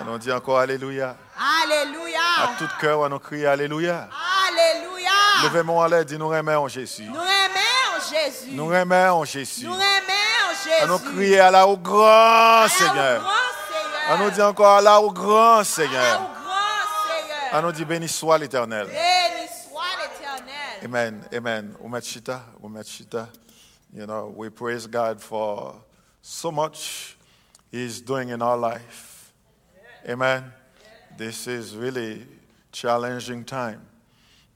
On dit encore Alléluia. Alléluia. À tout cœur, on crie Alléluia. Alléluia. Levez-moi en l'air, dis nous remercions Jésus. Nous aimons Jésus. Nous remercions Jésus. Nous aimons Jésus. On nous crie à la au grand Seigneur. au. On nous dit encore à la au grand À au Seigneur. grand Seigneur. On nous dit béni soit l'éternel. Béni soit l'éternel. Amen. Amen. Umachita. Umachita. You know, we praise God for so much He's doing in our life. Amen. This is really challenging time,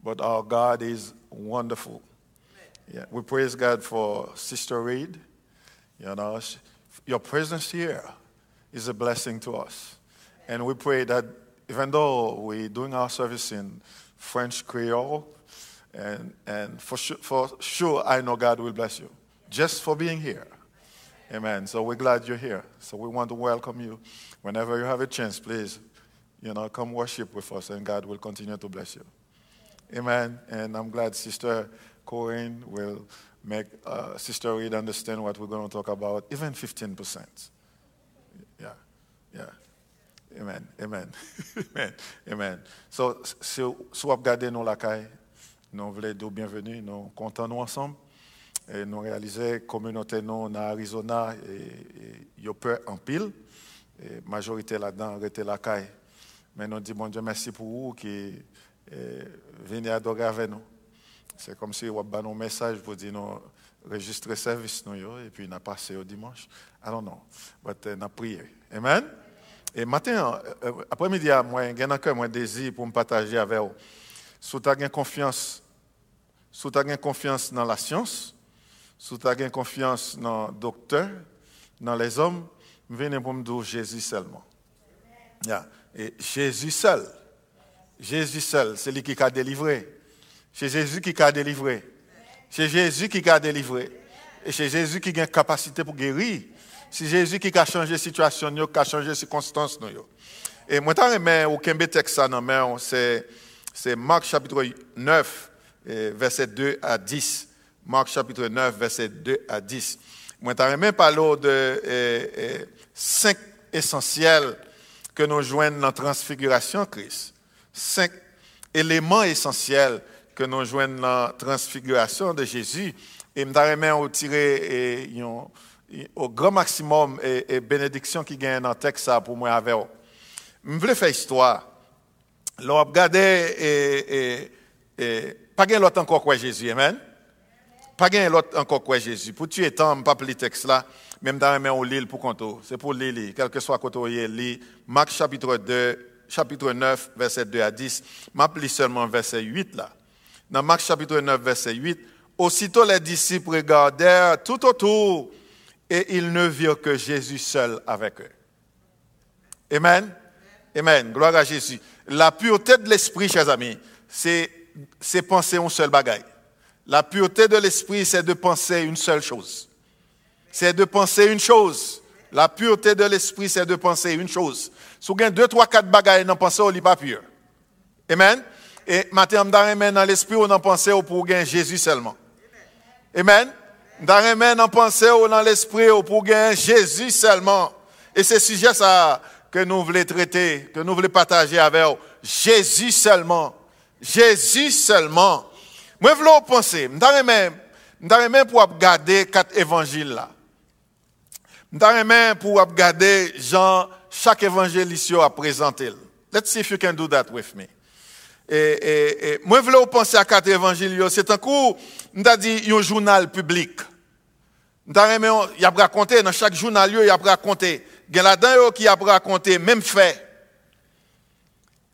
but our God is wonderful. Yeah, we praise God for Sister Reed. You know, she- your presence here is a blessing to us. And we pray that even though we're doing our service in French Creole, and, and for, sure, for sure, I know God will bless you just for being here. Amen. So we're glad you're here. So we want to welcome you. Whenever you have a chance, please, you know, come worship with us, and God will continue to bless you. Amen. And I'm glad Sister Corinne will make uh, Sister Reed understand what we're going to talk about, even 15%. Yeah, yeah. Amen, amen, amen, amen. So, si vous regardez nous la caille, nous voulons dire bienvenue, nous comptons nous ensemble. Et nous réalisons communauté nous en Arizona et y a peur en pile. Et majorité là-dedans était la caille. Mais nous disons, bon Dieu, merci pour vous qui eh, venez adorer avec nous. C'est comme si vous avez un message pour dire nous enregistrer service nous et puis nous passé au dimanche. Know, but uh, nous prié. Amen? Et matin, euh, après-midi, moi, j'ai un cœur, moi, désir pour me partager avec vous. Si tu as confiance, si as confiance dans la science, si tu as confiance dans le docteur, dans les hommes, venez pour me dire Jésus seulement. Yeah. Et Jésus seul. Jésus seul, c'est lui qui a délivré. C'est Jésus qui a délivré. C'est Jésus qui a délivré. Et c'est Jésus qui a une capacité pour guérir. C'est Jésus qui a changé la situation, qui a changé nous, yo. Et moi, je remets au Kembe texte dans la c'est Marc chapitre 9, eh, verset 2 à 10. Marc chapitre 9, verset 2 à 10. Je remets parler de eh, eh, cinq essentiels que nous joignons dans la transfiguration de Christ. Cinq éléments essentiels que nous joignons dans la transfiguration de Jésus. Et je vais tirer eh, yon- au grand maximum et, et bénédiction qui gagne dans le texte pour moi avec vous. Je voulais faire histoire. L'on regardé et, et pas gain l'autre encore quoi Jésus, amen? Pas gain l'autre encore quoi Jésus. Pour tuer ne pas le texte là, même dans les au lire pour compter. C'est pour lire, quel que soit côté lit. Marc chapitre 2, chapitre 9, verset 2 à 10. Je seulement verset 8 là. Dans Marc chapitre 9, verset 8, aussitôt les disciples regardèrent tout autour et ils ne virent que Jésus seul avec eux. Amen. Amen. Gloire à Jésus. La pureté de l'esprit, chers amis, c'est, c'est penser un seul bagaille. La pureté de l'esprit, c'est de penser une seule chose. C'est de penser une chose. La pureté de l'esprit, c'est de penser une chose. Si vous avez deux, trois, quatre bagailles dans penser, on n'est pas pur. Amen. Et maintenant, dans l'esprit, on en pense au pour gagner Jésus seulement. Amen. Dans en pensée ou dans l'esprit ou pour gagner Jésus seulement. Et c'est sujet ça que nous voulons traiter, que nous voulons partager avec vous. Jésus seulement. Jésus seulement. Moi, je voulais penser, je voulais pour regarder quatre évangiles là. Je voulais pour regarder Jean, chaque évangéliste a présenté. Let's see if you can do that with me. Et, et, et moi, je voulais penser à quatre évangiles. C'est un coup, a dit, un journal public. Il a raconté, dans chaque journal, il a raconté. Y a qui a même fait.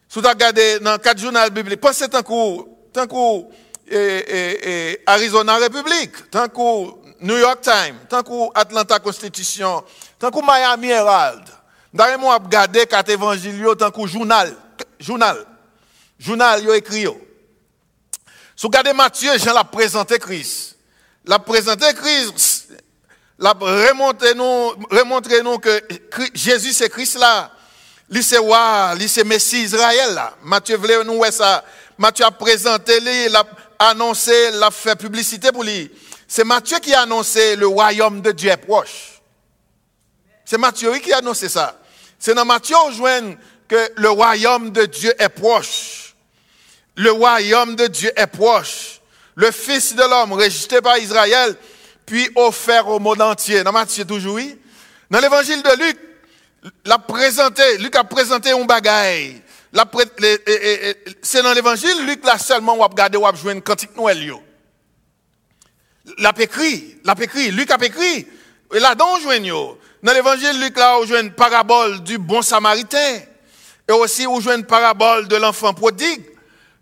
Si regardez dans quatre journaux bibliques, pensez tant coup, tant coup, eh, Arizona Republic, tant coup, New York Times, tant coup, Atlanta Constitution, tant coup, Miami Herald. D'ailleurs, moi, regardé quatre tant coup, journal, journal, journal, yo écrit. Si vous regardez Matthieu, Jean l'a présenté Christ. L'a présenté Christ, l'a remonté nous, remontré nous que Jésus c'est Christ là. Lui c'est lui c'est Messie Israël là. Matthieu voulait nous ouais ça. Matthieu a présenté lui, l'a annoncé, l'a fait publicité pour lui. C'est Matthieu qui a annoncé le royaume de Dieu est proche. C'est Matthieu qui a annoncé ça. C'est dans Matthieu on joint que le royaume de Dieu est proche. Le royaume de Dieu est proche. Le Fils de l'homme, rejeté par Israël, puis offert au monde entier. Dans Matthieu toujours, oui. Dans l'évangile de Luc, l'a présenté, Luc a présenté un bagaille. C'est dans l'évangile, Luc là seulement on a regardé, on a joué une cantique Noël. yo. L'a écrit, l'a écrit, Luc a écrit. Et là, dans joint yo. Dans l'évangile, Luc là, on joue une parabole du bon samaritain. Et aussi, on joue une parabole de l'enfant prodigue.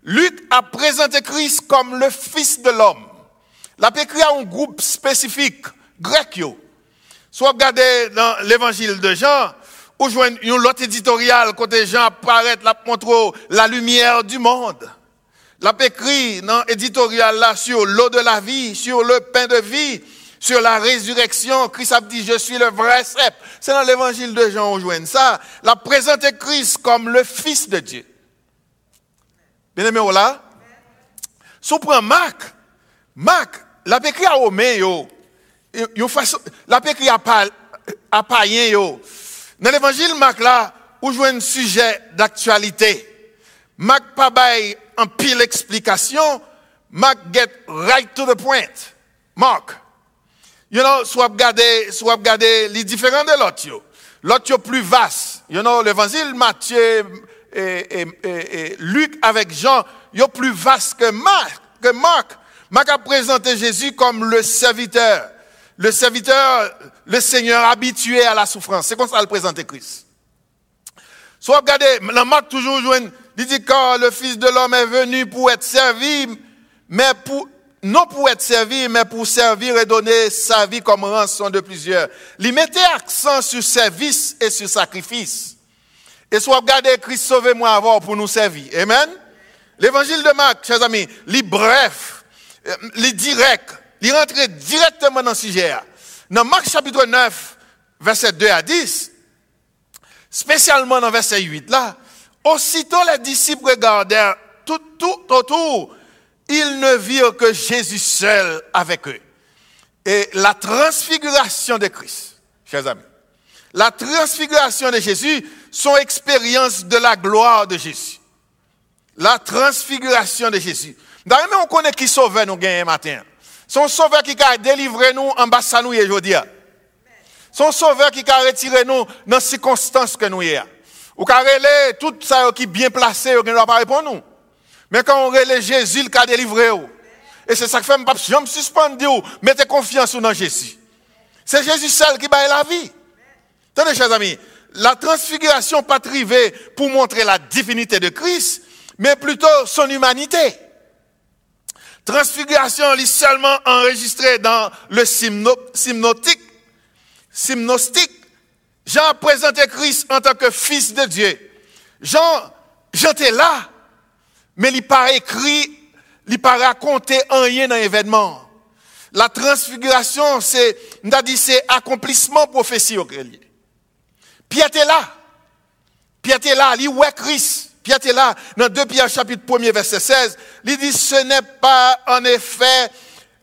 Luc a présenté Christ comme le fils de l'homme. L'a écrit à un groupe spécifique, grec yo. Soit regardez dans l'évangile de Jean, ou joignent une autre éditorial côté Jean apparaît la montre la lumière du monde. L'a écrit dans l'éditorial là sur l'eau de la vie, sur le pain de vie, sur la résurrection. Christ a dit, je suis le vrai cep. C'est dans l'évangile de Jean, on joigne ça. L'a présenté Christ comme le fils de Dieu. Bien aimé, là. Si on prend Marc, Marc, l'a écrit à Romain, yo. L'a écrit à, pa, païen, yo. Dans l'évangile Marc là, où joue un sujet d'actualité. Marc pas bail en pile explication. Marc get right to the point. Marc. You know, soit regarder, soit regarder les différents de l'autre. L'autre, plus vaste. You know, l'évangile Matthieu et, et Luc avec Jean, yo plus vaste que Marc, que Marc. Marc a présenté Jésus comme le serviteur. Le serviteur, le Seigneur habitué à la souffrance. C'est comme ça qu'il présentait Christ. Soit regardez, Marc toujours joue, il dit quand le Fils de l'homme est venu pour être servi, mais pour, non pour être servi, mais pour servir et donner sa vie comme rançon de plusieurs. Il mettait accent sur service et sur sacrifice. Et soit regardez, Christ sauvez-moi avant pour nous servir. Amen. L'évangile de Marc, chers amis, lit bref, lit direct, il rentre directement dans le sujet. Dans Marc chapitre 9, verset 2 à 10, spécialement dans verset 8 là, aussitôt les disciples regardèrent tout, tout autour, ils ne virent que Jésus seul avec eux. Et la transfiguration de Christ, chers amis, la transfiguration de Jésus, son expérience de la gloire de Jésus. La transfiguration de Jésus. D'ailleurs, on connaît qui sauveur nous gagne matin. Son sauveur qui a délivré nous en bas nous aujourd'hui. Son sauveur qui a retiré nous dans les circonstances que nous y Ou qui a relé tout ça qui est bien placé, qui ne doit pas répondre nous. Mais quand on relève Jésus, qui a délivré nous. Et c'est ça que fait, je me suspendre, mettez confiance dans Jésus. C'est Jésus seul qui baille la vie. Tenez, chers amis, la transfiguration pas privée pour montrer la divinité de Christ, mais plutôt son humanité. Transfiguration est seulement enregistrée dans le synoptique. Synoptique. Jean a présenté Christ en tant que fils de Dieu. Jean, j'étais là, mais il pas écrit, il pas raconté rien dans l'événement. La transfiguration, c'est, dit, c'est accomplissement prophétie au Pierre était là. Pierre était là, il ouais Christ. Pierre était là, dans 2 Pierre chapitre 1 verset 16, il dit, ce n'est pas en effet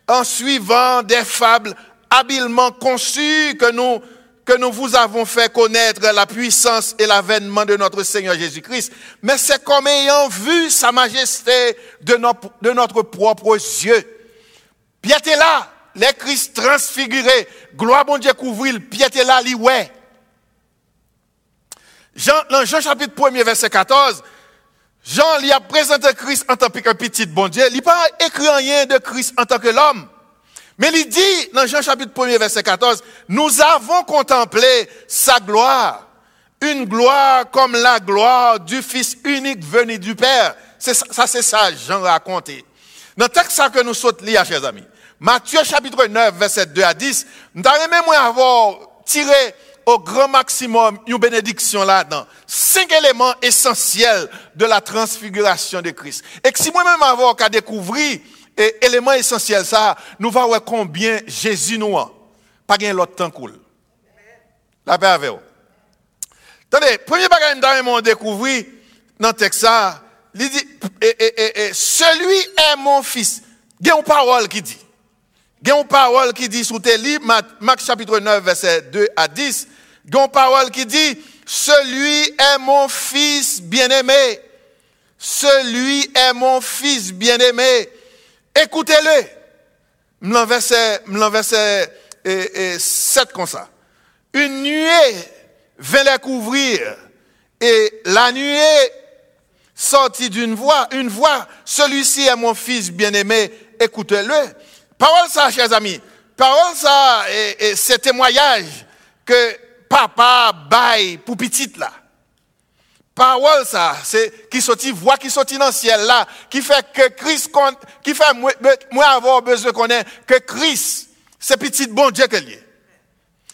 en suivant des fables habilement conçues que nous, que nous vous avons fait connaître la puissance et l'avènement de notre Seigneur Jésus-Christ, mais c'est comme ayant vu sa majesté de notre, de notre propre yeux. Pierre était là, les Christ transfigurés, gloire bon Dieu couvrir, Pierre était là, ouais. Jean, dans Jean chapitre 1 verset 14, Jean lui a présenté Christ en tant que petit bon Dieu. Il n'a pas écrit rien de Christ en tant que l'homme. Mais il dit dans Jean chapitre 1 verset 14, nous avons contemplé sa gloire. Une gloire comme la gloire du Fils unique venu du Père. Ça, ça c'est ça, Jean raconté. Dans le texte que nous sautons lire, chers amis. Matthieu chapitre 9, verset 2 à 10, nous avons avoir tiré au grand maximum une bénédiction là-dedans. Cinq éléments essentiels de la transfiguration de Christ. Et si moi-même avoir qu'à découvrir et éléments essentiels ça, nous va voir combien Jésus nous a. Pas gain l'autre temps cool. La paix avec vous. Attendez, premier bagage que nous découvrir dans le texte ça, il dit, celui est mon fils. Il y a une parole qui dit. Il y a une parole qui dit sous tes livres, Marc chapitre 9, verset 2 à 10. Une parole qui dit, celui est mon fils bien-aimé. Celui est mon fils bien-aimé. Écoutez-le. Me verset, et, et 7 comme ça. Une nuée vint les couvrir et la nuée sortit d'une voix, une voix, celui-ci est mon fils bien-aimé, écoutez-le. Parole ça, chers amis. Parole ça, et, c'est témoignage que papa baille pour petite là. Parole ça, c'est qui sortit, voix qui sortit dans le ciel là, qui fait que Christ, qui fait moi, avoir besoin qu'on ait que Christ, c'est petit bon Dieu que est.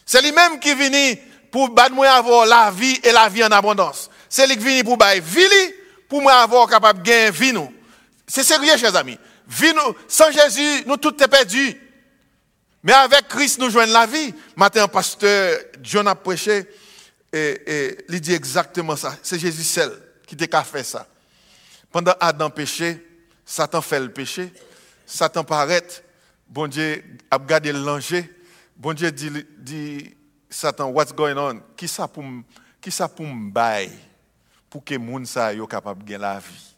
C'est lui-même qui vient pour moi avoir la vie et la vie en abondance. C'est lui qui vient pour bailler vie pour moi avoir capable de gagner vie nous. C'est sérieux, chers amis. Vie nous, sans Jésus, nous tout est perdu. Mais avec Christ, nous joignons la vie. Matin, pasteur John a prêché et, il dit exactement ça. C'est Jésus seul qui t'a fait ça. Pendant Adam péché, Satan fait le péché. Satan paraît. Bon Dieu a gardé. Bon Dieu dit, Satan, what's going on? Qui ça pour qui ça pour me pour que moun sa yo capable de la vie?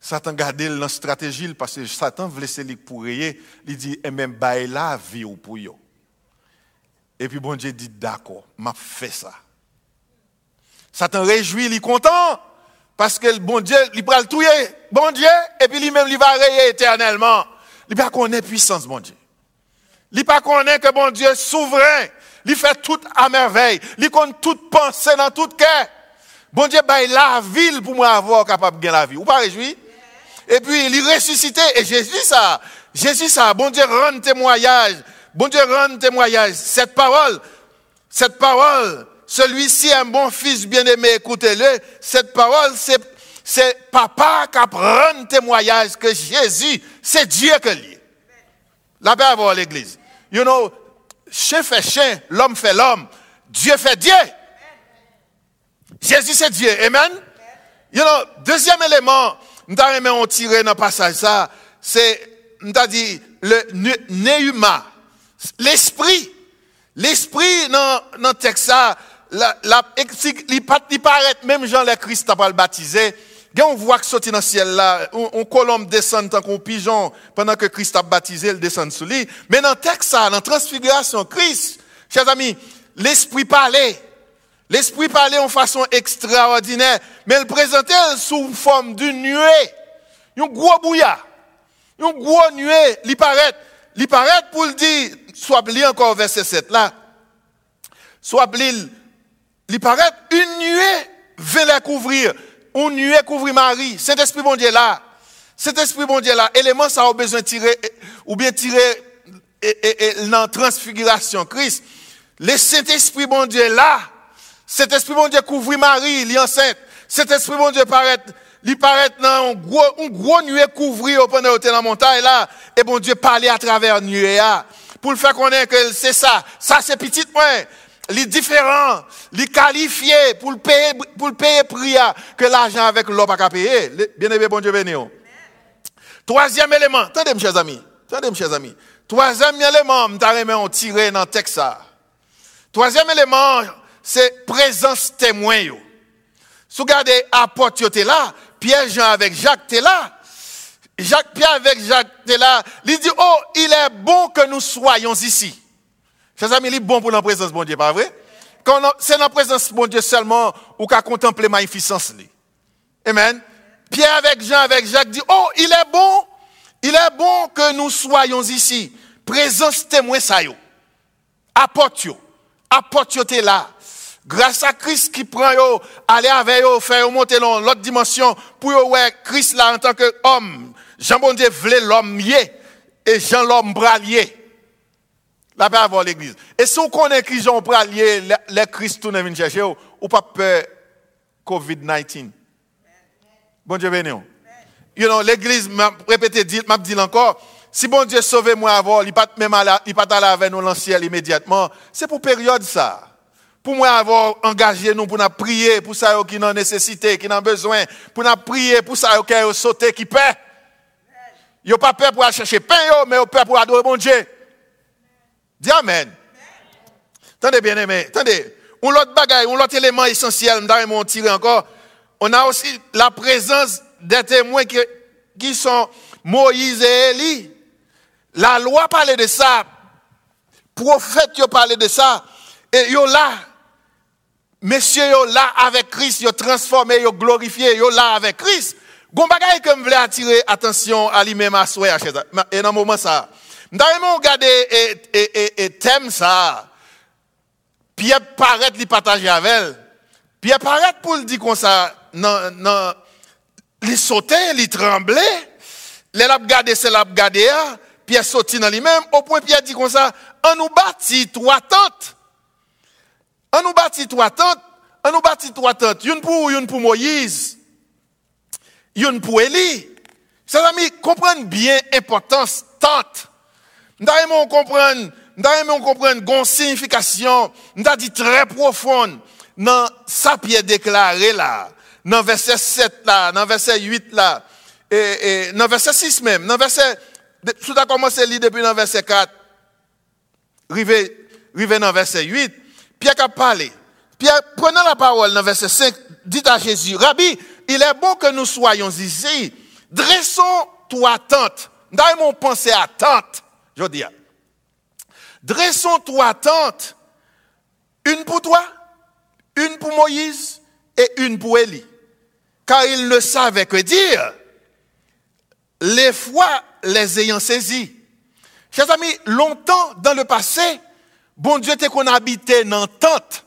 Satan gardé dans stratégie parce que Satan voulait se pour il dit et même bail la vie ou pour yo. Et puis bon Dieu dit d'accord, m'a fait ça. Satan réjouit, il est content parce que bon Dieu, il va le bon Dieu, et puis lui-même il va rayer éternellement. Il pas connaît puissance bon Dieu. Il pas connaît que bon Dieu est souverain. Il fait tout à merveille. Il compte toute pensée dans tout cœur. Bon Dieu, bah, la ville pour moi avoir capable de gagner la vie. Vous pas réjoui? Et puis, il est ressuscité. Et Jésus, ça, Jésus, ça, bon Dieu, rend témoignage. Bon Dieu, rend témoignage. Cette parole, cette parole, celui-ci est un bon fils bien-aimé, écoutez-le. Cette parole, c'est, c'est papa qui rend témoignage que Jésus, c'est Dieu que lui. La paix à l'église. You know, chien fait chien, l'homme fait l'homme, Dieu fait Dieu. Jésus c'est Dieu. Amen. You know, deuxième élément, nous avons tiré dans passage ça, c'est, nous dit, le neuma, l'esprit. L'esprit dans, dans texte ça, la, la, il paraît même Jean le Christ a pas le on voit que sorti dans le ciel là, on, colombe descend tant qu'on pigeon pendant que Christ a baptisé, il descend sous lui. Mais dans texte, dans la transfiguration, Christ, chers amis, l'Esprit parlait. L'Esprit parlait en façon extraordinaire, mais il présentait sous forme d'une nuée. Un gros bouillard. Un gros nuée, il paraît. Il paraît pour le dire, soit lit encore verset 7 là. Soit lit, il paraît une nuée la couvrir on nuée couvrir Marie. Saint-Esprit bon Dieu là. Saint-Esprit bon Dieu là. Élément ça a besoin de tirer, ou bien tirer et, dans transfiguration Christ. Le Saint-Esprit bon Dieu là. Saint-Esprit bon Dieu couvrir Marie, il est enceinte. Saint-Esprit bon Dieu paraît, il paraît dans un gros, un gros nuée couvrir au pendant dans la montagne là. Et bon Dieu parler à travers nuée là. Pour le faire connaître que c'est ça. Ça c'est petit point les différents, les qualifiés pour le payer, pour le payer prix que l'argent avec l'eau pas payer. Bien aimé, bon Dieu béni. Troisième élément, attendez, mes chers amis, attendez, mes chers amis. Troisième élément, on tiré dans le texte. Troisième élément, c'est présence témoin. Si vous regardez apôtre là, Pierre Jean avec Jacques es là. Jacques Pierre avec Jacques es là. Il dit, oh, il est bon que nous soyons ici. Chers amis, il est bon pour la présence de bon Dieu, pas vrai? C'est dans la présence de bon Dieu seulement, ou qu'à contempler magnificence. Amen. Pierre avec Jean, avec Jacques dit, oh, il est bon, il est bon que nous soyons ici. Présence témoin ça yo. Apporte yo. Apporte yo là. Grâce à Christ qui prend yo, aller avec yo, faire monter dans l'autre dimension, pour yo, ouais, Christ là en tant qu'homme. Jean bon Dieu voulait l'homme lié, et Jean l'homme bras lié. La paix avoir l'église. Et si on connaît qu'ils ont lier les Christ tout venir chercher, ou pas peur COVID-19. Bon Dieu béni. You know, l'église m'a répété, m'a dit encore, si bon Dieu sauve moi avant, il pas même il pas aller avec nous l'ancien immédiatement, c'est pour période ça. Pour moi avoir engagé nous pour nous prier pour ça qui ont nécessité, qui ont besoin, pour nous prier pour ça qui ont sauté, qui paix. Yo pas peur pour aller chercher pain, mais yo peur pour adorer bon Dieu. Dis Amen. Attendez bien aimé, attendez. un autre bagaille, un autre élément essentiel, m'en tirer encore. On a aussi la présence des témoins qui, qui sont Moïse et Élie. La loi parlait de ça. Prophète qui parlait de ça. Et yo là. Messieurs yo là avec Christ, yo transformé, yo glorifié, yo là avec Christ. Gon bagay que me voulais attirer attention à lui-même à soi et dans moment ça. M'dame regarder et, et, et, et thème ça. Pierre paraît li partager avec elle. Pierre paraît pour le dire comme ça non non il sautait, il tremblait. Les l'a regardé, c'est l'a regardé, Pierre sorti dans lui-même. Au point, Pierre dit comme ça, on nous bâtit trois tentes. On nous bâtit trois tentes. On nous bâtit trois tentes. Une pour, une pour Moïse. Une pour Élie. Chers amis, comprenez bien l'importance tente. Nous devons comprendre, nous devons comprendre une signification, nous dit très profonde dans sa Pierre déclaré là dans verset 7 là, dans verset 8 là, et, et dans verset 6 même, dans verset, tout a commencé à lire depuis dans verset 4, rivé, rivé dans verset 8, Pierre a parlé. Pierre, prenant la parole dans verset 5, dit à Jésus, Rabbi, il est bon que nous soyons ici. Dressons-toi tente. Nous pensé à tente, je dis. Dressons-toi tente. Une pour toi, une pour Moïse et une pour Élie car ils ne savaient que dire, les fois les ayant saisis. Chers amis, longtemps dans le passé, bon Dieu était qu'on habitait dans tente.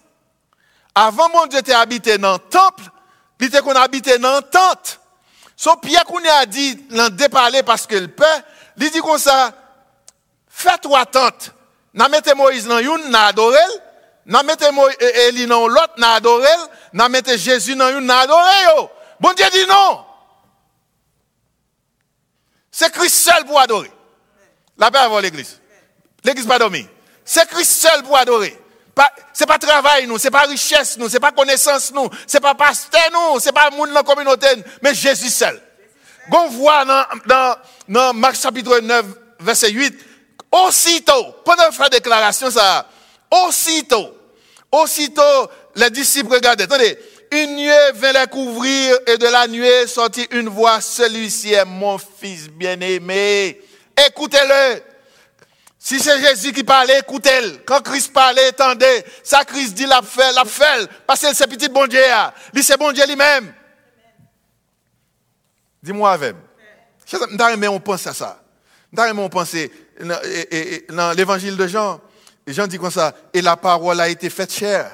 Avant bon Dieu était habité dans le temple, il était qu'on habitait dans tente. So Pierre qu'on a dit, l'en déparler parce le père, il dit comme ça, fais-toi tente. N'a mettez Moïse dans une, n'a adoré, n'a mettez Élie dans l'autre, n'a adoré, n'a mettez Jésus dans une, n'a adoré. Bon Dieu dit non. C'est Christ seul pour adorer. La paix avant l'église. L'église pas dormi. C'est Christ seul pour adorer. Ce n'est pas travail nous, c'est pas richesse nous, c'est pas connaissance nous, c'est pas pasteur nous, c'est pas monde dans la communauté, mais Jésus seul. On voit dans, dans, dans Marc chapitre 9, verset 8, aussitôt, pendant faire déclaration ça, aussitôt, aussitôt, les disciples regardaient, attendez, une nuée vint les couvrir et de la nuée sortit une voix, celui-ci est mon fils bien-aimé. Écoutez-le. Si c'est Jésus qui parlait, écoutez-le. Quand Christ parlait, attendez. Ça, Christ dit, la fait, la fait. Parce que c'est petit bon Dieu. Lui, c'est bon Dieu lui-même. Dis-moi avec. Mais on pense à ça. on pense dans l'évangile de Jean. Jean dit comme ça. Et la parole a été faite chère.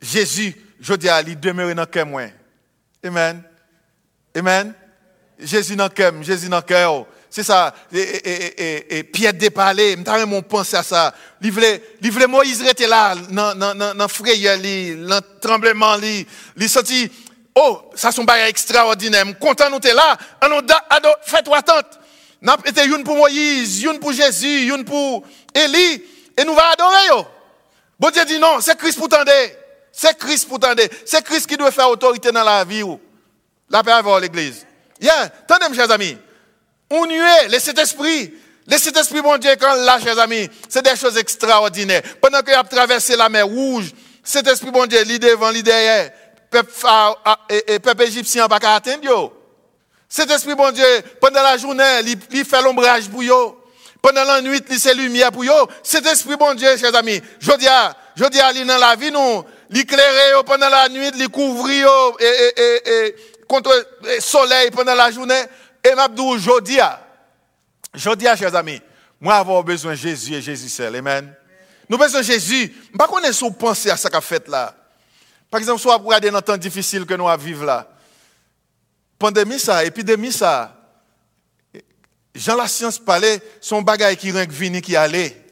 Jésus, je dis à lui, demeure dans le. Amen. Amen. Jésus dans le Jésus dans le cœur. C'est ça. Et, et, et, et Pierre déparlé, je mon pensé à ça. Il voulait, Moïse était là, dans, dans, dans, dans frayeur, dans le tremblement, il senti, oh, ça un bagage extraordinaire. Content nous t'es là. Fais-toi attente. N'a été une pour Moïse, une pour Jésus, une pour Élie, et nous va adorer. Bon Dieu dit non, c'est Christ pour t'entendre. C'est Christ pour t'entendre. C'est Christ qui doit faire autorité dans la vie. La paix avoir l'église. Yeah, attendez, mes chers amis. On nuait, le Saint-Esprit. Le Saint-Esprit, mon Dieu, quand là, chers amis, c'est des choses extraordinaires. Pendant qu'il a traversé la mer rouge, Saint-Esprit, mon Dieu, l'idée devant, l'idée derrière. et peuple égyptien pas qu'à atteindre. Saint-Esprit, mon Dieu, pendant la journée, il, fait l'ombrage pour eux. Pendant la nuit, il fait lumière pour eux. Saint-Esprit, mon Dieu, chers amis, je dis à, je dis à, dans la vie, nous, l'éclairer pendant la nuit, les couvrir et, contre le soleil pendant la journée. Et m'abdou, jodia. Jodia, chers amis, moi avoir besoin de Jésus et Jésus seul. Amen. Nous besoin de Jésus. Je ne sais pas penser à ce qu'a fait là. Par exemple, soit pour regarder dans temps difficile que nous vivons là. Pandémie ça, épidémie ça. Jean la science parlait, son bagage qui rien vini qui allait.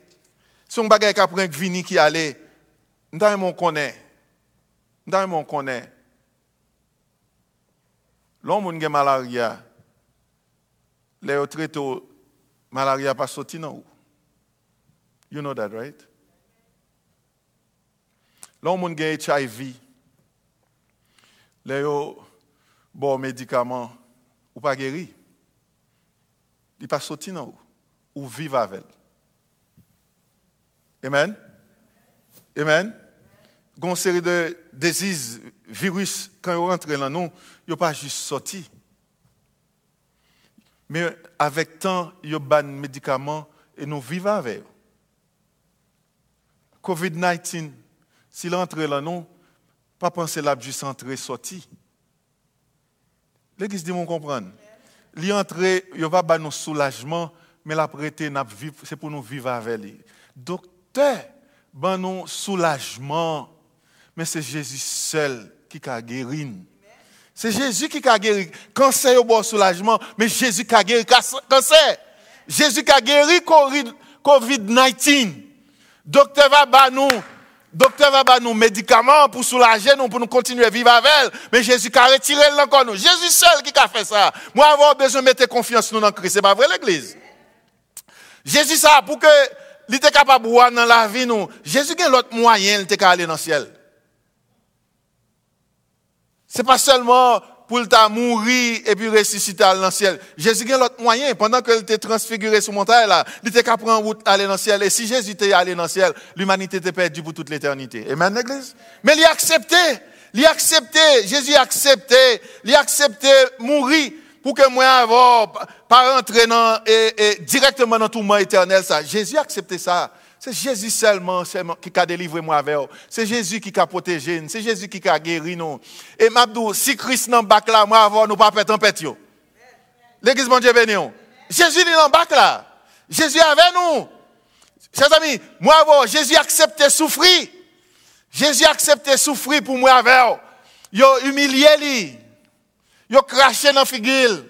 Son bagage qui rien vini qui allait. Nous mon connaît dans mon connaît. L'homme qui a malaria, le yo trete ou malaria pa soti nan ou. You know that, right? La ou moun gen HIV, le yo bo medikaman ou pa geri, li pa soti nan ou, ou vive avel. Amen? Amen? Gon seri de deziz virus kan yo rentre lan nou, yo pa jist soti. Mais avec temps, ils ont des médicaments et nous vivons avec. COVID-19, s'il entre là, nous, pas penser là juste entrer, sorti. L'église dit, on comprend. Il entre, il va pas soulagement, mais la prêter, c'est pour nous vivre avec lui. Docteur, ben nous soulagement, mais c'est Jésus seul qui a guéri. C'est Jésus qui a guéri. Cancer au bon soulagement, mais Jésus qui a guéri cancer. Jésus qui a guéri COVID-19. Docteur va nous, docteur va nous médicaments pour soulager nous, pour nous continuer à vivre avec. Mais Jésus qui a retiré encore nous. Jésus seul qui a fait ça. Moi, avoir besoin de mettre confiance nous dans Christ. C'est pas vrai l'église? Jésus ça, pour que il était capable de voir dans la vie nous. Jésus a l'autre moyen, il était aller dans le ciel. Ce n'est pas seulement pour le mourir et puis ressusciter dans le ciel. Jésus a l'autre moyen. Pendant qu'il était transfiguré sur montagne il était de prendre route aller dans le ciel. Et si Jésus était allé dans le ciel, l'humanité était perdue pour toute l'éternité. Amen, l'église? Mais il a accepté. Il a accepté. Jésus a accepté. Il a accepté mourir pour que moi avoir pas rentrer et, directement dans tout monde éternel ça. Jésus a accepté ça. C'est Jésus seulement, qui a délivré moi avec C'est Jésus qui a protégé C'est Jésus qui a guéri nous. Et m'abdou, si Christ n'a pas là, moi avoir nous pas en tempête L'église mon Dieu béni. Jésus est dans bac là. Jésus avec nous. Chers amis, moi avoir Jésus accepté souffrir. Jésus accepté souffrir pour moi avec. A humilié lui. A craché dans figure.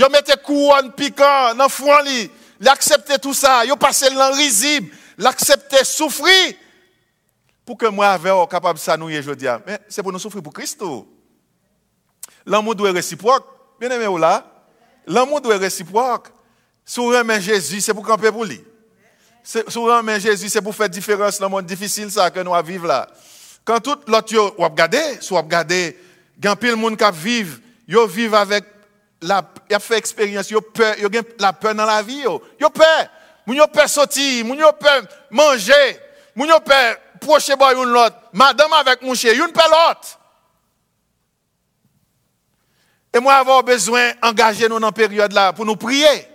A mis couronne piquant dans front il accepté tout ça, il a passé l'an risible, il accepté souffrir pour que moi avec capable de s'annouiller aujourd'hui. Mais c'est pour nous souffrir pour Christ. L'amour doit être réciproque. Bien aimé là, l'amour doit être réciproque. Sourire Jésus, c'est pour camper pour lui. Sourire Jésus, c'est pour faire différence dans le monde difficile ça que nous vivons là. Quand tout l'autre yo regardez, soit regardez, quand pile monde qui vivent, yo vivent avec la, y a fait expérience, yo peur, yo gen la peur dans la vie yo. Yo peur. Moun yo peur sortir, moun yo peur manger, moun yo peur boy une l'autre, madame avec mon chien, une peur l'autre. Et moi avoir besoin d'engager nous dans période là pour nous prier.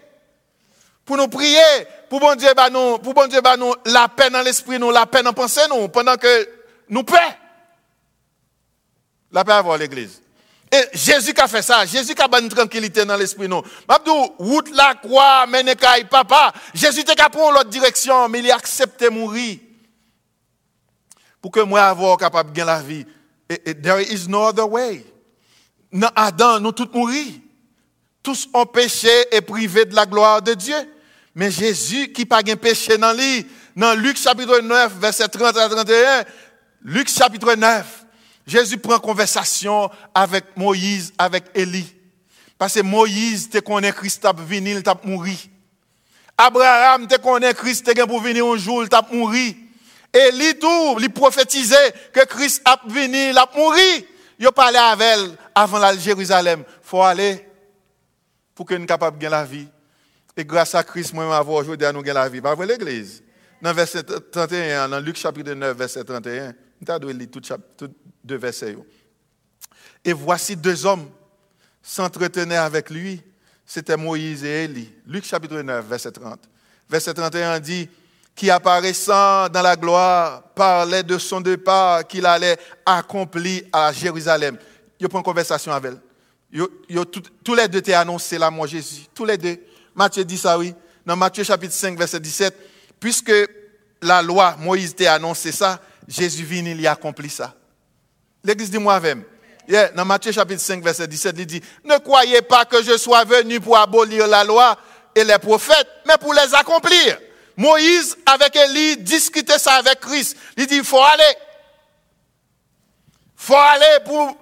Pour nous prier, pour bon Dieu bah nous, pour bon Dieu bah nous la paix dans l'esprit nous, la paix dans pensée nous pendant que nous paix. La paix avoir l'église. Jésus qui a fait ça, Jésus qui a une tranquillité dans l'esprit, non. Mabdou, route la croix, menekaï, papa. Jésus était capable l'autre direction, mais il a accepté mourir. Pour que moi avoir capable de gagner la vie. There is no other way. Dans Adam, nous tous mourir. Tous ont péché et privés de la gloire de Dieu. Mais Jésus qui pas de péché dans lui, dans Luc chapitre 9, verset 30 à 31, Luc chapitre 9, Jésus prend conversation avec Moïse, avec Élie. Parce que Moïse te connaît Christ t'a venir, il t'a mouru. Abraham te connaît Christ te pour venir un jour, il t'a mouru. Élie tout, il prophétisait que Christ a venir, il a mouru. Il parlait avec elle avant la Jérusalem. Faut aller pour que nous capables de gagner la vie. Et grâce à Christ, moi, avoir aujourd'hui, nous gagner la vie. Pas l'église? Dans verset 31, dans Luc chapitre 9, verset 31, Et voici deux hommes s'entretenaient avec lui. C'était Moïse et Élie. Luc chapitre 9, verset 30. Verset 31 dit, qui apparaissant dans la gloire parlait de son départ qu'il allait accomplir à Jérusalem. Il prend une conversation avec elle. tous les deux t'ont annoncé la mort Jésus. Tous les deux. Matthieu dit ça, oui. Dans Matthieu chapitre 5, verset 17, puisque la loi, Moïse t'a annoncé ça, Jésus vient, il a accompli ça. L'église dit moi-même. dans Matthieu chapitre 5, verset 17, il dit, ne croyez pas que je sois venu pour abolir la loi et les prophètes, mais pour les accomplir. Moïse, avec Élie, discutait ça avec Christ. Il dit, il faut aller. Il faut aller pour,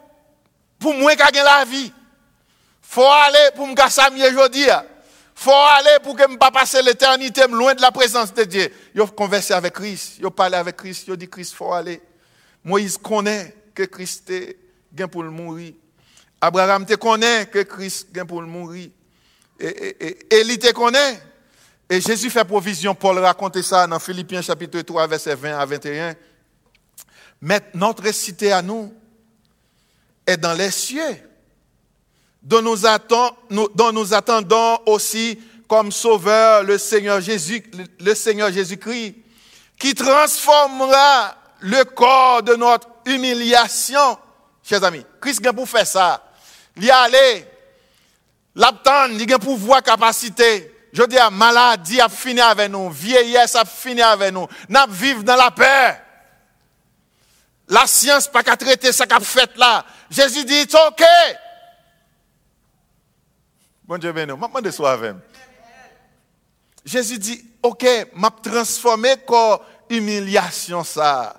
pour moi gagner la vie. Il faut aller pour me gagner aujourd'hui. Faut aller pour que je ne pas passer l'éternité loin de la présence de Dieu. Il a conversé avec Christ. Il a parlé avec Christ. Il a dit, Christ, faut aller. Moïse connaît que Christ est pour le mourir. Abraham te connaît que Christ est pour le mourir. Et, Élie te connaît. Et Jésus fait provision, Paul raconte ça dans Philippiens chapitre 3, verset 20 à 21. Mais notre cité à nous est dans les cieux, dont nous, attend- nous- dont nous attendons aussi comme sauveur le Seigneur Jésus, le Seigneur Jésus-Christ, qui transformera le corps de notre humiliation. Chers amis, Christ a pour faire ça. Il y a allé, l'abtend, il a pouvoir, capacité. Je dis à maladie a fini avec nous, vieillesse a fini avec nous. N'a vivre dans la paix. La science pas qu'à traiter ça qu'a fait là. Jésus dit, OK. Bon Dieu béni, m'a demandé ça avec. Jésus dit, OK, m'a transformé corps humiliation ça.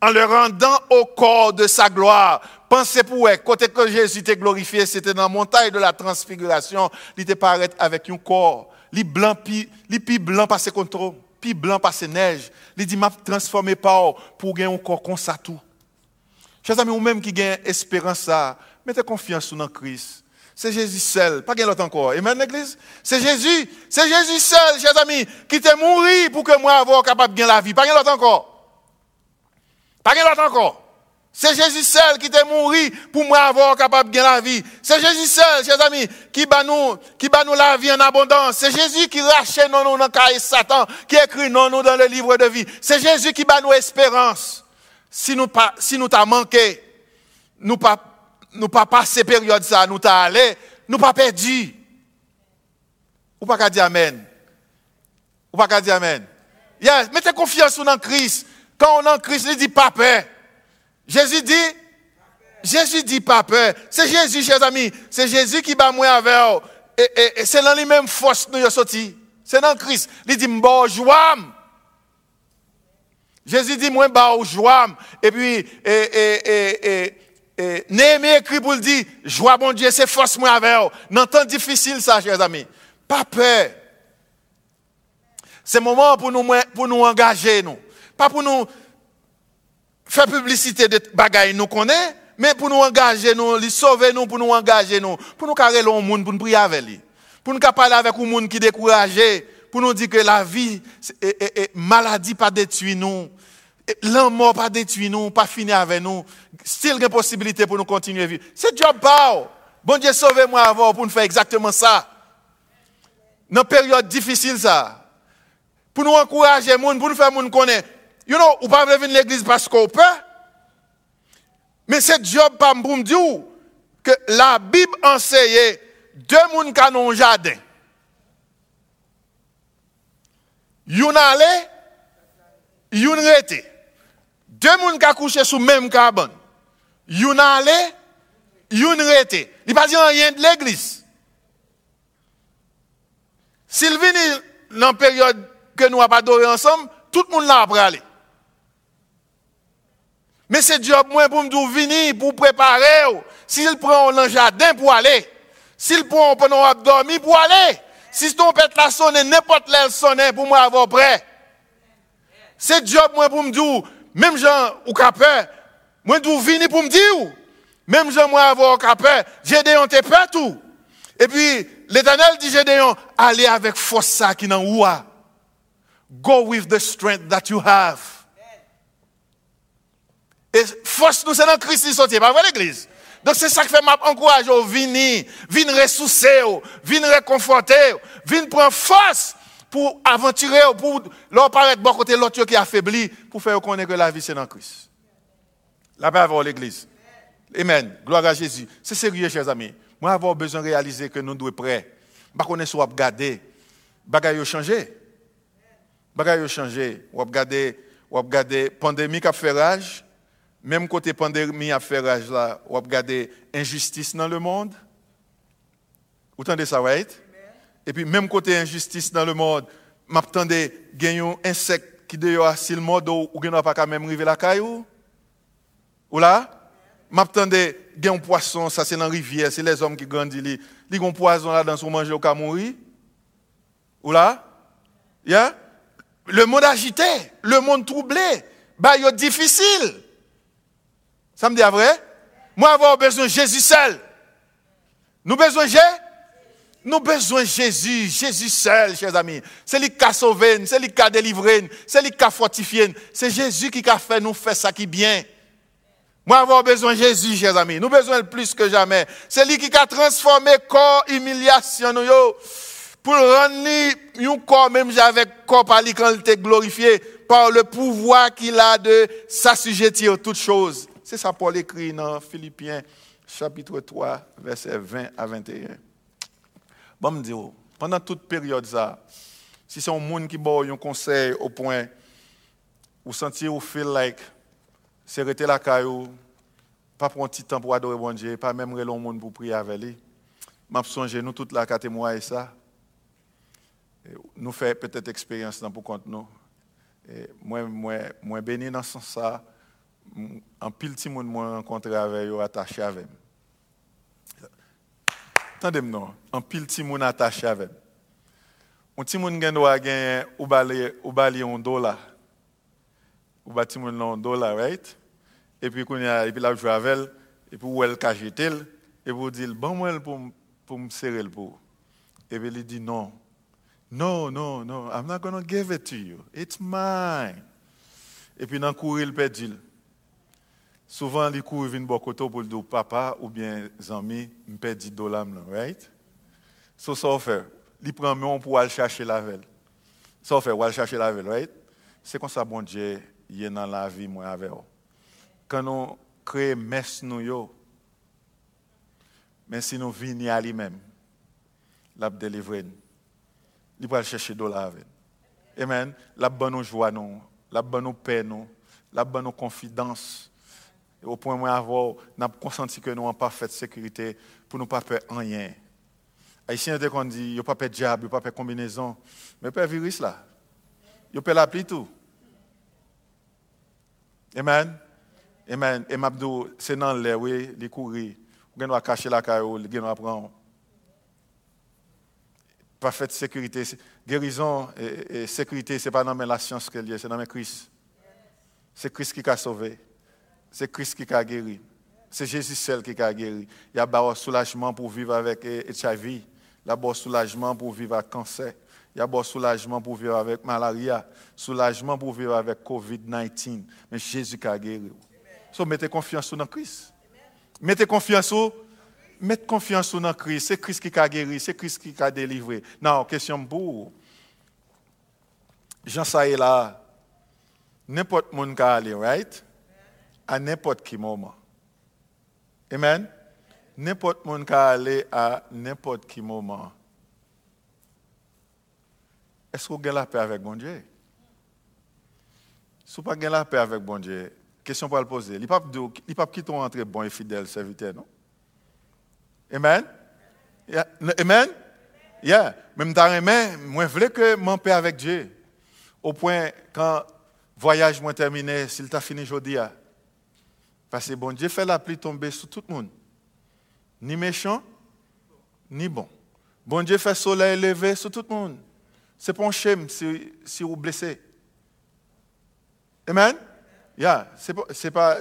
En le rendant au corps de sa gloire. Pensez pour eux, côté que Jésus était glorifié, c'était dans la montagne de la transfiguration, il était paraître avec un corps, li blanc pi, li pi blanc passé contre, pi blanc passé neige. Il dit m'a transformé par pour gagner un corps comme ça tout. Chers amis, ou même qui gagne espérance ça, mettez confiance dans Christ. C'est Jésus seul, pas l'autre encore. Amen, l'église? C'est Jésus, c'est Jésus seul, chers amis, qui t'est mouru pour que moi avoir capable de gagner la vie. Pas l'autre encore. Pas l'autre encore. C'est Jésus seul qui t'est mouru pour moi avoir capable de gagner la vie. C'est Jésus seul, chers amis, qui bat nous, qui bat nous la vie en abondance. C'est Jésus qui rachète non nous dans le Satan, qui écrit non nous dans le livre de vie. C'est Jésus qui bat nous espérance. Si nous pas, si nous t'a manqué, nous pas, nous pas passé période ça, nous t'a allé, nous pas perdu. Ou pas dire amen? Ou pas dire amen? Yes, mettez confiance dans Christ. Quand on est en Christ, il dit pas peur. Jésus dit, Jésus dit pas peur. C'est Jésus, chers amis. C'est Jésus qui bat moi avec. Et, et, et c'est dans les mêmes forces nous sommes sortis. C'est dans Christ. Il dit, m'bo joie. Jésus dit, moi, bah, joie. Et puis, et, et, et, et, Néhémie écrit pour le dire, joie, bon Dieu, c'est force moi avec vous. Dans temps difficile, ça, chers amis. Pas peur. C'est le moment pour nous, pour nous engager, nous. Pas pour nous faire publicité de bagaille nous connaît, mais pour nous engager, nous, les sauver nous, pour nous engager nous, pour nous carrer le monde, pour nous prier avec lui. Pour nous parler avec un monde qui est découragé, pour nous dire que la vie, et, maladie pas détruit nous, la mort pas détruit nous, pas fini avec nous. Still une possibilité pour nous continuer à vivre. C'est job pas. Bon Dieu, sauvez-moi avant pour nous faire exactement ça. Dans une période difficile, ça. Pour nous encourager, pour nous faire monde connaître. You know, ou pas venir l'église parce qu'on peut. Mais c'est job pas pour me dire que la Bible enseigne deux moun qui ont un jardin. Yon allé, yon rete. Deux moun qui couché sous même cabane. Yon allé, yon rete. Il pas dit rien de l'église. S'il vient dans la période que nous avons adoré ensemble, tout le monde l'a après aller. Mais c'est job moi pour me dire venir pour préparer. S'il prend un jardin pour aller, s'il prend à dormir pour aller, si ton pète la sonne n'importe l'air sonne pour moi avoir prêt. C'est job moi pour me dire même gens ou capeur, moi d'où venir pour me dire même gens moi avoir capeur, Gédéon t'es peur tout. Et puis l'Éternel dit Gédéon, allez avec force ça qui n'en ouah. Go with the strength that you have. Et force nous, c'est dans Christ qui sortit, pas vrai l'église? Donc c'est ça qui fait m'encourager au venir, venir ressourcer, venir réconforter, venir prendre force pour aventurer, pour leur paraître bon côté l'autre qui est affaibli, pour faire connaître que la vie c'est dans Christ. La paix avoir l'église. Amen. Gloire à Jésus. C'est sérieux, chers amis. Moi, avoir besoin de réaliser que nous devons être prêts. Je ne sais pas regarder. Bagaille a changé. Bagaille a changé. Ou regarder, ou regarder, pandémie qui a fait rage. Même côté pandémie a fait rage là, ou regarder injustice dans le monde. Vous entendez ça, right? Et puis même côté injustice dans le monde, m'attendez gagner un insecte qui dehors si le mode ou n'a pas quand même river la caillou. Ou là? M'attendez gagner un poisson, ça c'est dans la rivière, c'est les hommes qui grandissent li. Li gon poisson là dans son manger au mourir. Ou là? Yeah? Le monde agité, le monde troublé, bah yo difficile. Ça me dit à vrai? Moi, avoir besoin de Jésus seul. Nous besoin de Nous besoin de Jésus, Jésus seul, chers amis. C'est lui qui a sauvé, c'est lui qui a délivré, c'est lui qui a fortifié. C'est Jésus qui a fait nous faire ça qui est bien. Moi, avoir besoin de Jésus, chers amis. Nous besoin plus que jamais. C'est lui qui a transformé corps humiliation nous pour rendre un corps même avec corps par lui quand il était glorifié par le pouvoir qu'il a de s'assujettir toutes choses. C'est ça Paul écrit dans Philippiens chapitre 3 verset 20 à 21. Bon me dire, pendant toute période ça, si c'est un monde qui boit un conseil au point où sentir ou feel like se rete la kayou, pa pron ti tan pou adore bon Dje, pa mèm relon moun pou pri avè li. Map sonje nou tout la kate mwa e sa. E, nou fè petèt eksperyans nan pou kont nou. E, mwen, mwen, mwen beni nan san sa, an pil ti moun mwen renkontre avè yo atache avèm. Tandem nou, an pil ti moun atache avèm. Un ti moun gen do a gen ou bali yon do la, dollar. Ou bati moun un dollar, right? Et puis, il a, et puis là, je avec et puis, elle cache et puis, dit, bon, moi, pour, pour me serrer le pot. Et puis, il dit, non. Non, non, non, I'm not to give it to you. It's mine. Et puis, dans le courrier, il perdu. Souvent, il court, il vient de côté pour le dire, papa ou bien, amis, je perds 10 dollars, right? So, ça fait. Il prend mon pour aller chercher la velle. Ça fait, aller chercher la velle, right? C'est comme ça, bon Dieu, il est dans la vie, moi, avec quand nous créons messe nous mais si nous venons à lui-même, l'a délivrer. Il va chercher dollars avec. Amen. La bonne joie nous, la bonne paix nous, la bonne confiance. au point où avoir, n'a consenti que nous en parfaite sécurité pour ne pas peur rien. Haïtien dès dit, il a pas peur diable, il pas peur combinaison, mais pas virus là. Il peut l'appeler tout. Amen. Amen. Et m'abdou, c'est dans l'air, oui, les courir. Vous doit cacher la caillou, vous doit prendre. Parfaite sécurité. Guérison et, sécurité, ce n'est pas dans la science que c'est dans Christ. C'est Christ qui a sauvé. C'est Christ qui a guéri. C'est Jésus seul qui a guéri. Il y a un soulagement pour vivre avec HIV. Il y a un soulagement pour vivre avec cancer. Il y a un soulagement pour vivre avec malaria. Soulagement pour vivre avec COVID-19. Mais Jésus a guéri. So, mettez confiance dans Christ. Mettez confiance au Mettez confiance dans Christ. C'est Christ qui a guéri, c'est Christ qui a délivré. Non, question pour Jean ça là. N'importe qui peut aller, right? À n'importe quel moment. Amen? N'importe qui peut aller à n'importe quel moment. Est-ce que vous avez la paix avec bon Dieu? Si vous n'avez pas la paix avec bon Dieu, Question pour le poser. Il ne pas quitter entre bon et fidèle serviteur, non? Amen? Amen? Yeah. Même dans les je voulais que mon père avec Dieu. Au point, quand le voyage moi terminé, s'il t'a fini aujourd'hui, parce que bon Dieu fait la pluie tomber sur tout le monde. Ni méchant, ni bon. Bon Dieu fait le soleil lever sur tout le monde. C'est pas un shame si, si vous blessez. Amen? Yeah, ce n'est pas,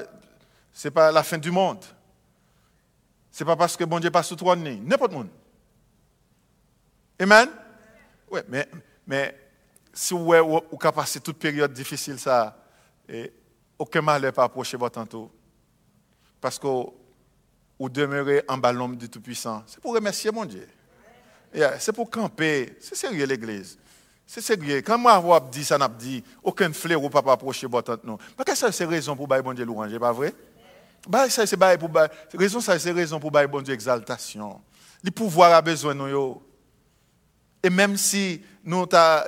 pas, la fin du monde. Ce n'est pas parce que bon Dieu passe sous trois nez. N'importe monde. Amen? Oui, mais, mais si vous avez passé toute période difficile, ça, et aucun mal n'est pas approché votre tantôt. Parce que vous demeurez en bas l'homme du Tout-Puissant. C'est pour remercier mon Dieu. C'est pour camper. C'est sérieux l'église. C'est sérieux. Quand moi, avoir dit ça, n'a dit, aucun ne peut pas approcher votre nous. Parce que c'est raison pour bailler bon Dieu louange, pas vrai? Bah, ça, c'est pour raison, ça, c'est raison pour bailler bon Dieu exaltation. Le pouvoir a besoin de nous. Et même si nous sommes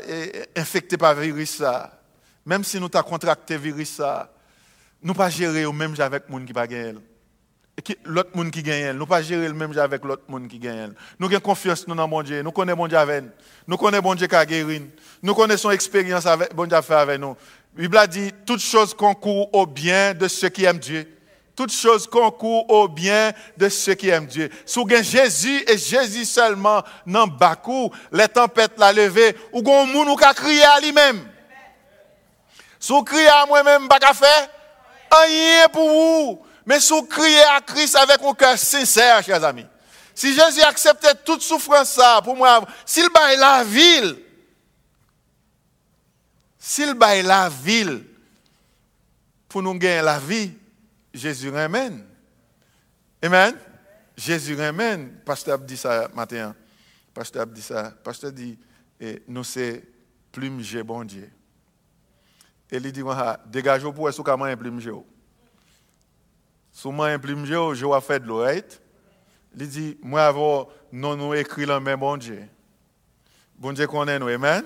infectés par le virus, ça, même si nous avons contracté virus, ça, nous pas gérer au même avec gens qui pas l'autre monde qui gagne. Nous pas gérer le même avec l'autre monde qui gagne. Nous avons confiance dans mon Dieu. Nous connaissons bon Dieu nous. Connaissons bon Dieu qui a guéri. Nous connaissons l'expérience avec bon Dieu avec nous. La Bible dit toutes choses concourent au bien de ceux qui aiment Dieu. Toutes choses concourent au bien de ceux qui aiment Dieu. Si vous Jésus et Jésus seulement dans Bakou, les tempêtes la levé, ou gon moun qui a crié à lui-même. Si vous criez à moi-même, pas faire rien pour vous. Mais si vous criez à Christ avec un cœur sincère, chers amis, Si Jésus acceptait toute souffrance pour moi, s'il baille la ville, s'il baille la ville pour nous gagner la vie, Jésus ramène. Amen. Jésus ramène. Pasteur dit ça matin. Pasteur dit ça. Pasteur dit, et nous c'est plume bon Dieu. Et il dit, dégagez pour est-ce qu'on plume plume j'ai, je vais faire de right? Il dit, moi avant, non nous écrit le même bon Dieu. Bon Dieu connaît nous, amen?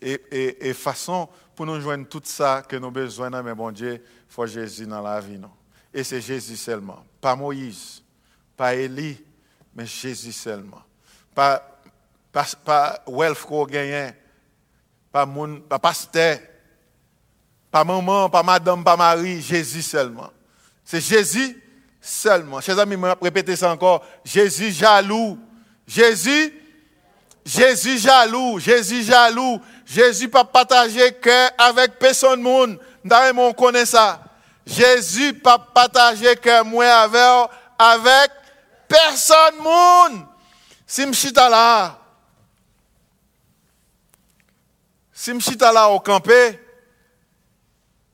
Et, et, et façon pour nous joindre tout ça que nous besoin dans bon Dieu, il faut Jésus dans la vie. Non? Et c'est Jésus seulement. Pas Moïse, pas Élie, mais Jésus seulement. Pas, pas, pas qu'on gagne, pas, mon, pas pasteur, pas maman, pas madame, pas Marie, Jésus seulement. C'est Jésus seulement. Chers amis, je répéter ça encore. Jésus jaloux. Jésus, Jésus jaloux. Jésus jaloux. Jésus pas partager cœur avec personne monde. on connaît ça. Jésus pas partager cœur moi avec avec personne monde. Si m'chita là. Si m'chita là au campé,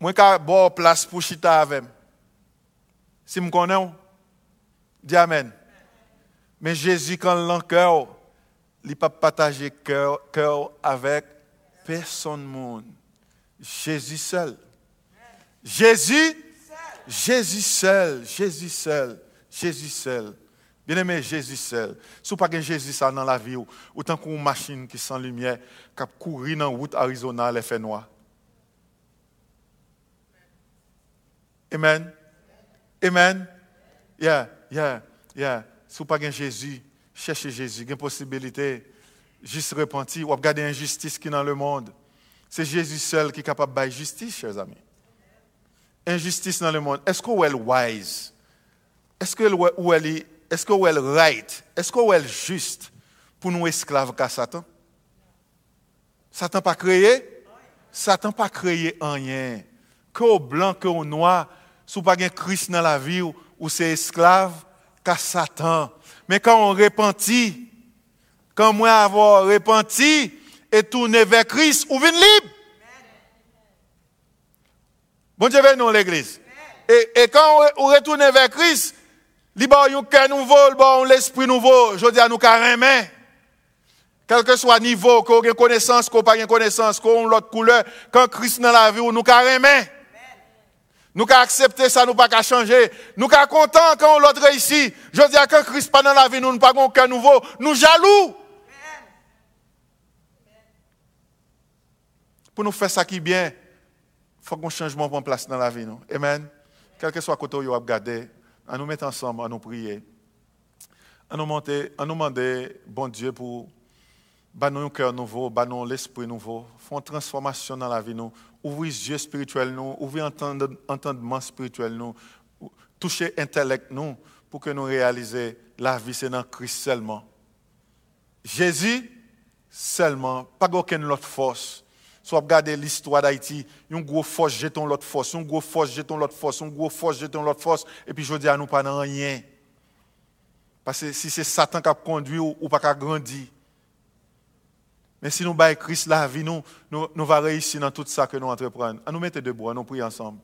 moi ka bon place pour chita avec. Si me connais, dis Amen. Mais Jésus, quand l'en cœur, il ne pas partager cœur avec personne. Jésus seul. Jésus, Jésus seul, Jésus seul, Jésus seul. Bien aimé, Jésus seul. Si vous pas Jésus dans la vie, autant qu'une machine qui sans lumière, qui courir dans la route Arizona, les fait noir. Amen. Amen. Yeah, yeah, yeah. Si vous pas Jésus, cherchez Jésus. Il y a une possibilité juste repentir ou regarder l'injustice qui est dans le monde. C'est Jésus seul qui est capable de justice, chers amis. Injustice dans le monde. Est-ce qu'on est wise? Est-ce qu'elle est, est-ce qu'on est right? Est-ce qu'on est juste pour nous esclaves qu'à Satan? Satan pas créé? Satan pas créé rien. Que au blanc, que au noir, si vous pas Christ dans la vie, ou c'est esclave qu'à Satan. Mais quand on repentit, quand moi avoir repenti et tourné vers Christ, ou vient libre. Bon Dieu veut nous l'église. Et, quand on retourne vers Christ, il y a un cœur nouveau, un l'esprit nouveau. Je dis à nous carrément. Quel que soit le niveau, qu'on ait connaissance, qu'on pas connaissance, qu'on ait l'autre couleur, quand Christ dans la vie, nous carrément. Nous avons accepté ça, nous pas qu'à changer. Nous sommes contents quand l'autre réussit. Je dis à quand Christ pas dans la vie, nous ne pas qu'un nouveau. Nous jaloux. Pour nous faire ça qui est bien, il faut qu'un changement prenne place dans la vie. Amen. Quel que soit côté où vous regardez, à nous mettre ensemble, à nous prier. À nous, monter, à nous demander, bon Dieu, pour nous un cœur nouveau, nous l'esprit nouveau, une transformation dans la vie. Ouvrir les yeux spirituels, nous, ouvrir l'entendement spirituel, nous, toucher l'intellect, pour que nous réalisions la vie, c'est dans Christ seulement. Jésus seulement, pas aucune autre force. Soit regarder l'histoire d'Haïti, une grosse force jetons l'autre force, une grosse force jetons l'autre force, une grosse force jetons l'autre force, et puis je dis à nous pas rien. Parce que si c'est Satan qui a conduit ou, ou pas qui a grandi, mais si nous baillons Christ la vie, nous, nous, nous réussir dans tout ça que nous entreprenons. À nous mettre debout, à nous prier ensemble.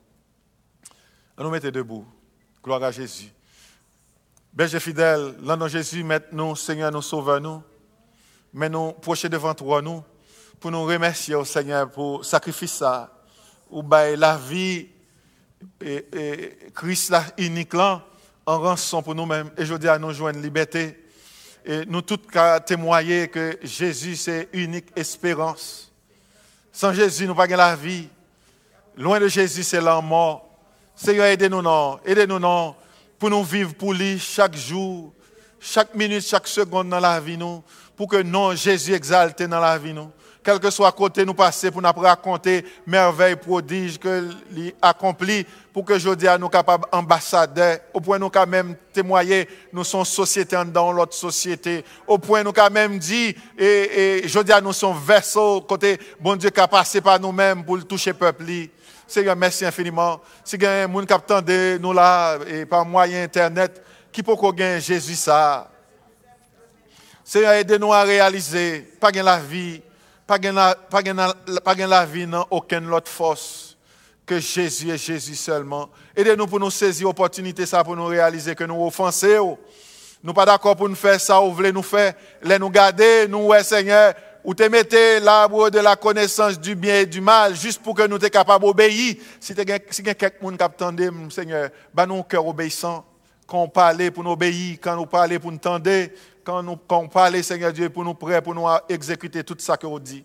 À nous mettre debout. Gloire à Jésus. Berger fidèle, là dans Jésus, nous, Seigneur, nous sauvons nous. Mais nous procher devant toi, nous, pour nous remercier au Seigneur pour sacrifice ça, ou la vie et, Christ là, unique là, en rançon pour nous-mêmes. Et je dis à nous joindre liberté et nous tous témoigner que Jésus, c'est unique espérance. Sans Jésus, nous pas la vie. Loin de Jésus, c'est la mort. Seigneur, aidez-nous, non. Aidez-nous, non. Pour nous vivre pour lui chaque jour, chaque minute, chaque seconde dans la vie, nous. Pour que non, Jésus exalte dans la vie, nous quel que soit côté nous passer pour nous raconter merveilles, prodiges que accompli pour que je à nous capables ambassadeurs, au point nous quand même témoigner, nous sommes société dans l'autre société, au point nous quand même dit, et, et je dis à nous sommes vaisseaux, côté bon Dieu qui a passé par nous-mêmes pour toucher le peuple. Seigneur, merci infiniment. Si il y a monde qui de nous là, et par moyen Internet, qui peut gagner Jésus ça, Seigneur, aidez-nous à réaliser, pas la vie, pas gain la, vie dans aucune autre force que Jésus et Jésus seulement. Aidez-nous pour nous saisir l'opportunité ça pour nous réaliser que nous offensons. Nous pas d'accord pour nous faire ça, ou voulez nous faire, les nous garder, nous, ouais, Seigneur, ou te mettez l'arbre de la connaissance du bien et du mal, juste pour que nous soyons capables d'obéir. Si tu si quelqu'un qui attendait, Seigneur, bah nous cœur obéissant, quand on parle pour nous obéir, quand nous parlons pour nous tendre, quand nous quand on Seigneur Dieu, pour nous prêts, pour nous exécuter tout ça que vous dit.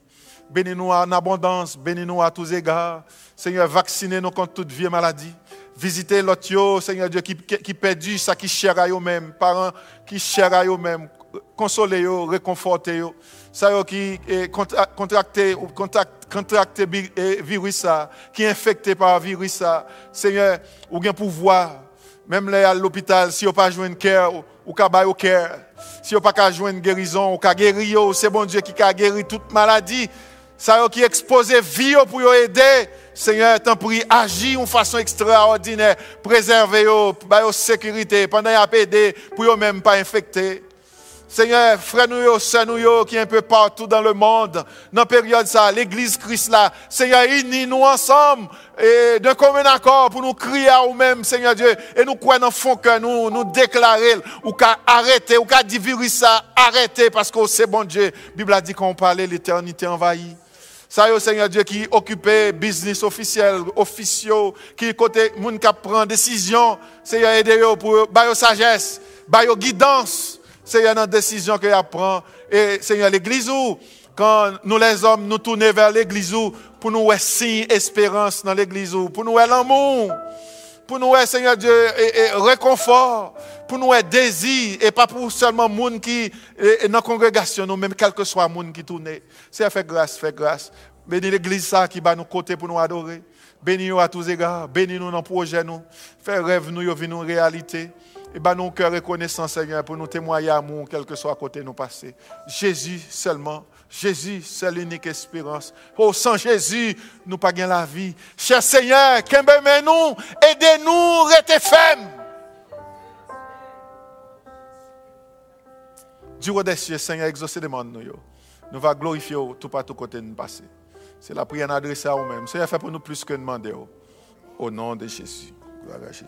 Bénis-nous en abondance, bénis-nous à tous égards. Seigneur, vaccinez-nous contre toute vie et maladie. Visitez l'autre, Seigneur Dieu, qui, qui, perdu, ça qui cher à eux-mêmes, parents qui cher à eux-mêmes, consolez-eux, réconfortez-eux. Ça qui est contracté, contracté virus ça, qui est infecté par virus ça. Seigneur, ou bien pouvoir, même là à l'hôpital, si vous pas joué une cœur, ou qu'à au cœur. Si vous pas jouer une guérison, ou qu'à guérir, c'est bon Dieu qui a guéri toute maladie. Ça qui expose vie pour vous aider. Seigneur, t'en prie, agis de façon extraordinaire. Préservez-vous, la sécurité pendant qu'il aider pour vous même pas infecter. Seigneur, frère nous, sœur nous, qui est un peu partout dans le monde, dans la période ça, l'église Christ là, Seigneur, unis-nous ensemble, et d'un commun accord pour nous crier à nous-mêmes, Seigneur Dieu, et nous croire dans le fond que nous, nous déclarer, ou qu'à arrêter, ou qu'à dire ça, arrêter, parce que c'est bon Dieu. La Bible a dit qu'on parlait l'éternité envahie. Ça y est, Seigneur Dieu, qui occupait business officiel, officiaux, qui côté, moun qui prend décision, Seigneur, aidez-vous pour, bailler sagesse, bailler guidance, Seigneur, dans la décision qu'il prend. Et Seigneur, l'église où, quand nous les hommes, nous tournons vers l'église où, pour nous avoir signe espérance dans l'église où, pour nous avoir l'amour, pour nous avoir, Seigneur Dieu, et, réconfort, pour nous avoir désir, et pas pour seulement monde qui, dans la congrégation, nous, même quel que soit monde qui tourne. C'est fait grâce, fait grâce. Bénis l'église ça qui va nous côté pour nous adorer. Bénis-nous à tous égards. Bénis-nous dans le projet, nous. Fais rêve, nous, nous réalité. Et ben nous cœur reconnaissant, Seigneur, pour nous témoigner amour, quel que soit à côté nous passer. Jésus seulement. Jésus, c'est l'unique espérance. Oh, sans Jésus, nous pas la vie. Cher Seigneur, qu'aime nous, aidez-nous, restez fermes. Dieu des cieux, Seigneur, exaucez des mondes, nous. Nous va glorifier tout partout côté de nous passer. C'est la prière adressée à nous-mêmes. Seigneur, fait pour nous plus que demander. Au nom de Jésus. Gloire à Jésus.